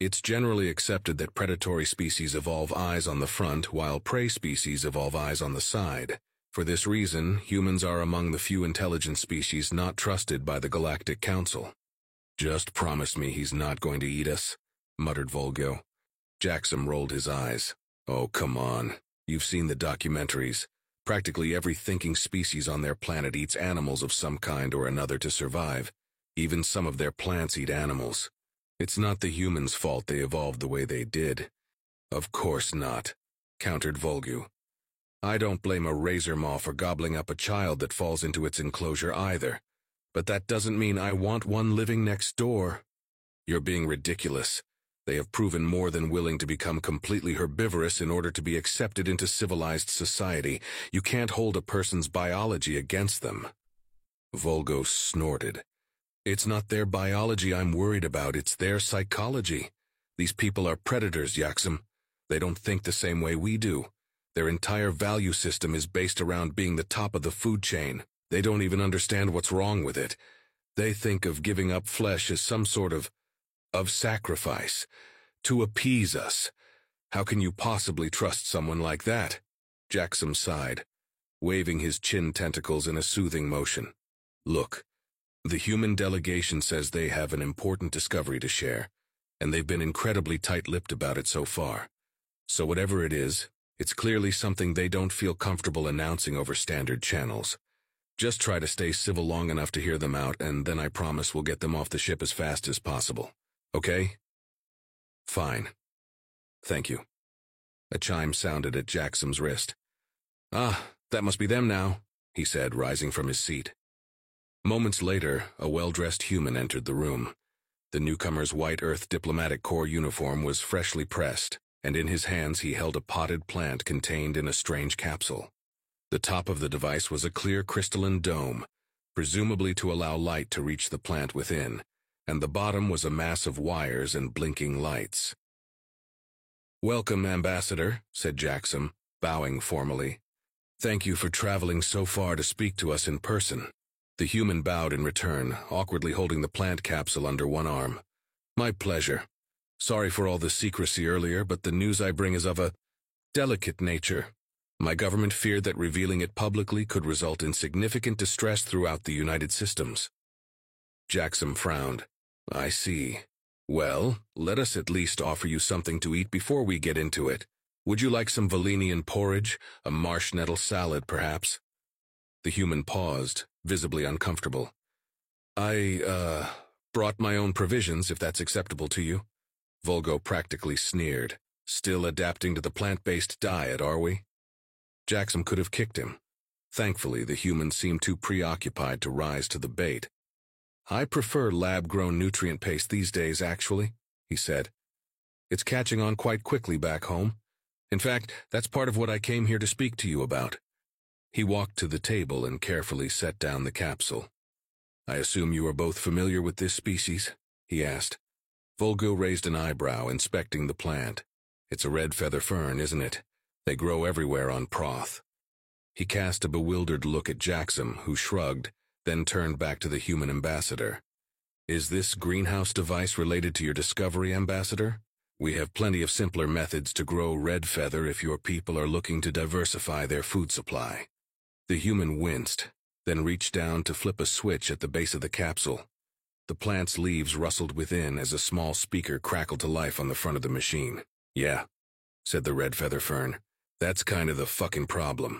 It's generally accepted that predatory species evolve eyes on the front, while prey species evolve eyes on the side. For this reason, humans are among the few intelligent species not trusted by the Galactic Council. Just promise me he's not going to eat us, muttered Volgo. Jackson rolled his eyes. Oh, come on. You've seen the documentaries. Practically every thinking species on their planet eats animals of some kind or another to survive. Even some of their plants eat animals. It's not the humans' fault they evolved the way they did. Of course not, countered Volgo. I don't blame a razor maw for gobbling up a child that falls into its enclosure either. But that doesn't mean I want one living next door. You're being ridiculous. They have proven more than willing to become completely herbivorous in order to be accepted into civilized society. You can't hold a person's biology against them. Volgo snorted. It's not their biology I'm worried about, it's their psychology. These people are predators, Yaxim. They don't think the same way we do. Their entire value system is based around being the top of the food chain. They don't even understand what's wrong with it. They think of giving up flesh as some sort of, of sacrifice, to appease us. How can you possibly trust someone like that? Jackson sighed, waving his chin tentacles in a soothing motion. Look, the human delegation says they have an important discovery to share, and they've been incredibly tight-lipped about it so far. So whatever it is, it's clearly something they don't feel comfortable announcing over standard channels. Just try to stay civil long enough to hear them out, and then I promise we'll get them off the ship as fast as possible. Okay? Fine. Thank you. A chime sounded at Jackson's wrist. Ah, that must be them now, he said, rising from his seat. Moments later, a well-dressed human entered the room. The newcomer's white Earth Diplomatic Corps uniform was freshly pressed, and in his hands he held a potted plant contained in a strange capsule. The top of the device was a clear crystalline dome, presumably to allow light to reach the plant within, and the bottom was a mass of wires and blinking lights. Welcome, Ambassador, said Jackson, bowing formally. Thank you for traveling so far to speak to us in person. The human bowed in return, awkwardly holding the plant capsule under one arm. My pleasure. Sorry for all the secrecy earlier, but the news I bring is of a delicate nature. My government feared that revealing it publicly could result in significant distress throughout the United Systems. Jackson frowned. I see. Well, let us at least offer you something to eat before we get into it. Would you like some Valenian porridge? A marsh nettle salad, perhaps? The human paused, visibly uncomfortable. I, uh, brought my own provisions, if that's acceptable to you. Volgo practically sneered. Still adapting to the plant-based diet, are we? Jackson could have kicked him. Thankfully, the human seemed too preoccupied to rise to the bait. I prefer lab-grown nutrient paste these days, actually, he said. It's catching on quite quickly back home. In fact, that's part of what I came here to speak to you about. He walked to the table and carefully set down the capsule. I assume you are both familiar with this species? he asked. Volgo raised an eyebrow, inspecting the plant. It's a red feather fern, isn't it? They grow everywhere on Proth. He cast a bewildered look at Jackson, who shrugged, then turned back to the human ambassador. Is this greenhouse device related to your discovery, ambassador? We have plenty of simpler methods to grow red feather if your people are looking to diversify their food supply. The human winced, then reached down to flip a switch at the base of the capsule. The plant's leaves rustled within as a small speaker crackled to life on the front of the machine. Yeah, said the red feather fern. That's kind of the fucking problem.